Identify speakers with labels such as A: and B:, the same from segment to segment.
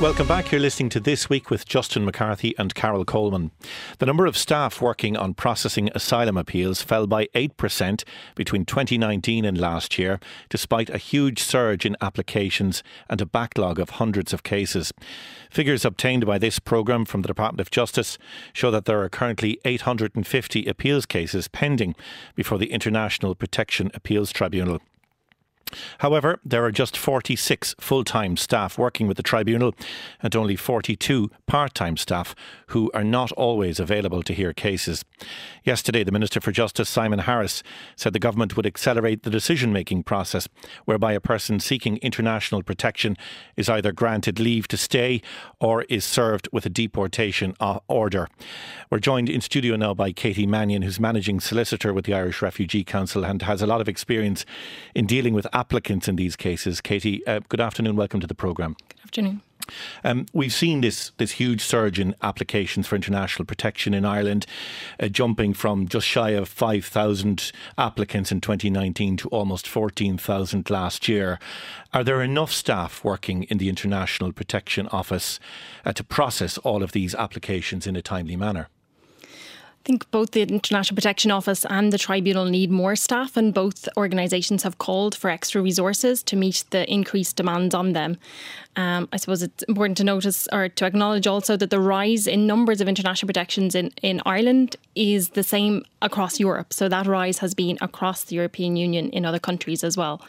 A: Welcome back. You're listening to This Week with Justin McCarthy and Carol Coleman. The number of staff working on processing asylum appeals fell by 8% between 2019 and last year, despite a huge surge in applications and a backlog of hundreds of cases. Figures obtained by this programme from the Department of Justice show that there are currently 850 appeals cases pending before the International Protection Appeals Tribunal. However, there are just 46 full time staff working with the tribunal and only 42 part time staff who are not always available to hear cases. Yesterday, the Minister for Justice, Simon Harris, said the government would accelerate the decision making process whereby a person seeking international protection is either granted leave to stay or is served with a deportation uh, order. We're joined in studio now by Katie Mannion, who's managing solicitor with the Irish Refugee Council and has a lot of experience in dealing with applicants in these cases. Katie, uh, good afternoon. Welcome to the programme.
B: Good afternoon.
A: Um, we've seen this this huge surge in applications for international protection in Ireland, uh, jumping from just shy of 5,000 applicants in 2019 to almost 14,000 last year. Are there enough staff working in the International Protection Office uh, to process all of these applications in a timely manner?
B: Think both the International Protection Office and the Tribunal need more staff, and both organisations have called for extra resources to meet the increased demands on them. Um, I suppose it's important to notice or to acknowledge also that the rise in numbers of international protections in, in Ireland is the same across Europe. So that rise has been across the European Union in other countries as well.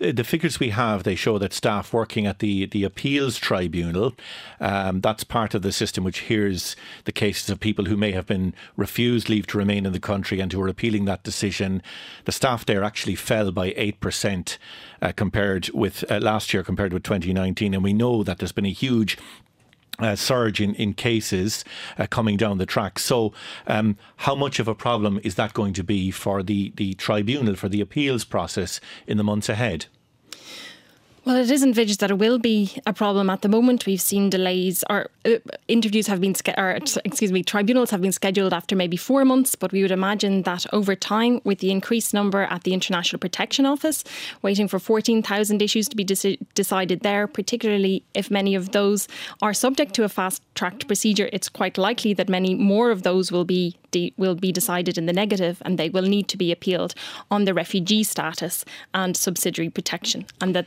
A: Uh, the figures we have, they show that staff working at the, the appeals tribunal, um, that's part of the system which hears the cases of people who may have been refused leave to remain in the country and who are appealing that decision. The staff there actually fell by 8% uh, compared with uh, last year, compared with 2019. And we know that there's been a huge uh, surge in, in cases uh, coming down the track. So, um, how much of a problem is that going to be for the, the tribunal, for the appeals process in the months ahead?
B: Well, it is envisaged that it will be a problem at the moment. We've seen delays, or uh, interviews have been, or excuse me, tribunals have been scheduled after maybe four months. But we would imagine that over time, with the increased number at the International Protection Office, waiting for 14,000 issues to be decided there, particularly if many of those are subject to a fast tracked procedure, it's quite likely that many more of those will be de- will be decided in the negative, and they will need to be appealed on the refugee status and subsidiary protection, and that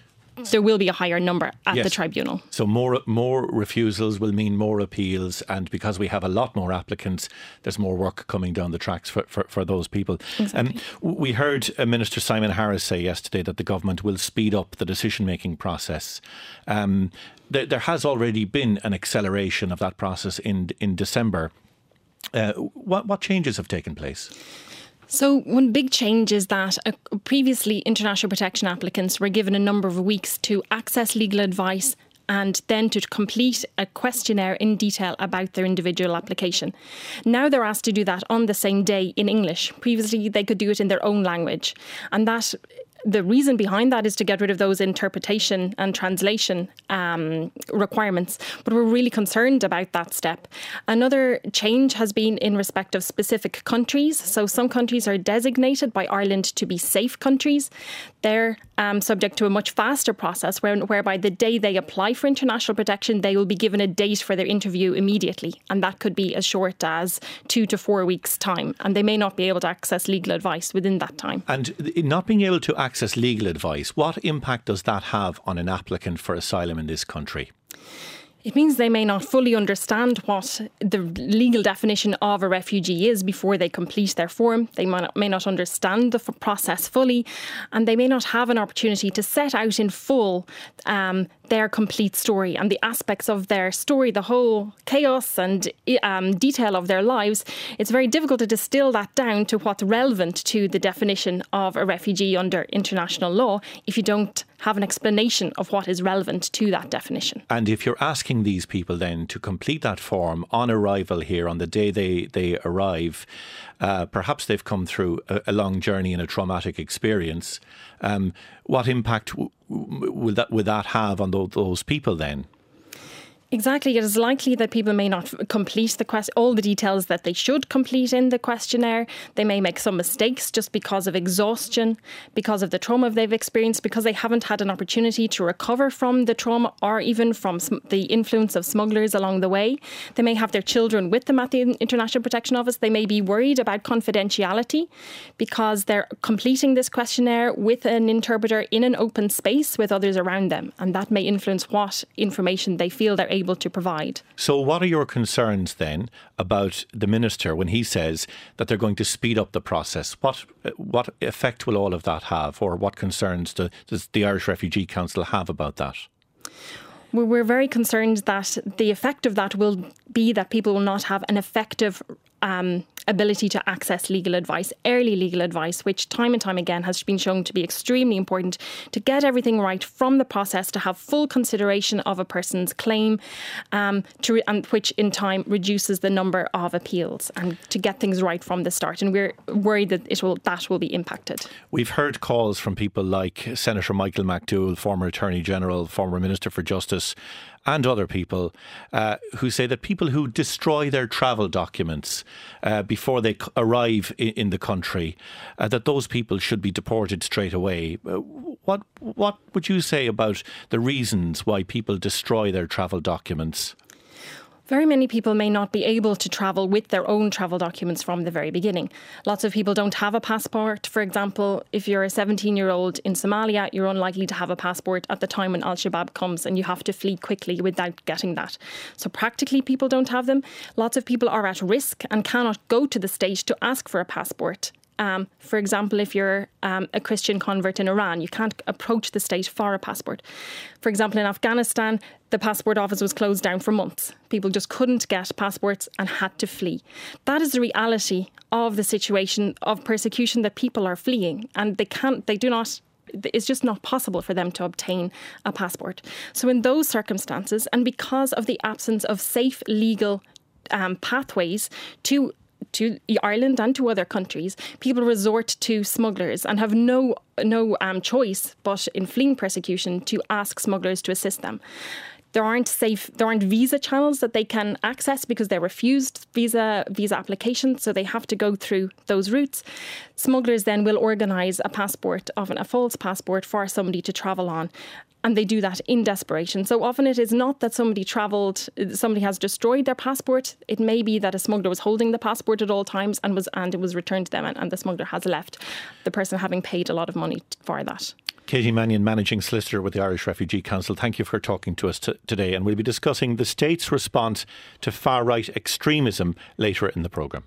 B: there will be a higher number at yes. the tribunal.
A: So more more refusals will mean more appeals, and because we have a lot more applicants, there's more work coming down the tracks for, for, for those people.
B: Exactly.
A: Um, we heard uh, Minister Simon Harris say yesterday that the government will speed up the decision making process. Um, there, there has already been an acceleration of that process in in December. Uh, what what changes have taken place?
B: So, one big change is that uh, previously international protection applicants were given a number of weeks to access legal advice and then to complete a questionnaire in detail about their individual application. Now they're asked to do that on the same day in English. Previously, they could do it in their own language. And that the reason behind that is to get rid of those interpretation and translation um, requirements. But we're really concerned about that step. Another change has been in respect of specific countries. So some countries are designated by Ireland to be safe countries. They're um, subject to a much faster process where, whereby the day they apply for international protection, they will be given a date for their interview immediately. And that could be as short as two to four weeks' time. And they may not be able to access legal advice within that time.
A: And not being able to access access legal advice, what impact does that have on an applicant for asylum in this country?
B: It means they may not fully understand what the legal definition of a refugee is before they complete their form. They may not understand the process fully, and they may not have an opportunity to set out in full um, their complete story and the aspects of their story, the whole chaos and um, detail of their lives, it's very difficult to distill that down to what's relevant to the definition of a refugee under international law if you don't have an explanation of what is relevant to that definition.
A: And if you're asking these people then to complete that form on arrival here on the day they, they arrive, uh, perhaps they've come through a, a, long journey and a traumatic experience. Um, what impact w- will that will that have on those people then?
B: Exactly. It is likely that people may not complete the quest- all the details that they should complete in the questionnaire. They may make some mistakes just because of exhaustion, because of the trauma they've experienced, because they haven't had an opportunity to recover from the trauma or even from the influence of smugglers along the way. They may have their children with them at the International Protection Office. They may be worried about confidentiality because they're completing this questionnaire with an interpreter in an open space with others around them. And that may influence what information they feel they're able to provide.
A: So, what are your concerns then about the minister when he says that they're going to speed up the process? What what effect will all of that have, or what concerns do, does the Irish Refugee Council have about that?
B: We're very concerned that the effect of that will be that people will not have an effective um, ability to access legal advice, early legal advice, which time and time again has been shown to be extremely important to get everything right from the process, to have full consideration of a person's claim, um, to, and which in time reduces the number of appeals and to get things right from the start. And we're worried that it will that will be impacted.
A: We've heard calls from people like Senator Michael McDowell, former Attorney General, former Minister for Justice, and other people uh, who say that people who destroy their travel documents uh, before they arrive in, in the country, uh, that those people should be deported straight away. Uh, what what would you say about the reasons why people destroy their travel documents?
B: Very many people may not be able to travel with their own travel documents from the very beginning. Lots of people don't have a passport. For example, if you're a 17 year old in Somalia, you're unlikely to have a passport at the time when Al Shabaab comes and you have to flee quickly without getting that. So, practically, people don't have them. Lots of people are at risk and cannot go to the state to ask for a passport. Um, for example, if you're um, a Christian convert in Iran, you can't approach the state for a passport. For example, in Afghanistan, the passport office was closed down for months. People just couldn't get passports and had to flee. That is the reality of the situation of persecution that people are fleeing, and they can't, they do not it's just not possible for them to obtain a passport. So, in those circumstances, and because of the absence of safe legal um, pathways to to Ireland and to other countries, people resort to smugglers and have no no um, choice but in fleeing persecution to ask smugglers to assist them there aren't safe there aren't visa channels that they can access because they're refused visa visa applications so they have to go through those routes smugglers then will organize a passport often a false passport for somebody to travel on and they do that in desperation. So often it is not that somebody travelled, somebody has destroyed their passport. It may be that a smuggler was holding the passport at all times and was and it was returned to them, and, and the smuggler has left, the person having paid a lot of money for that.
A: Katie Mannion, Managing Solicitor with the Irish Refugee Council, thank you for talking to us t- today. And we'll be discussing the state's response to far right extremism later in the programme.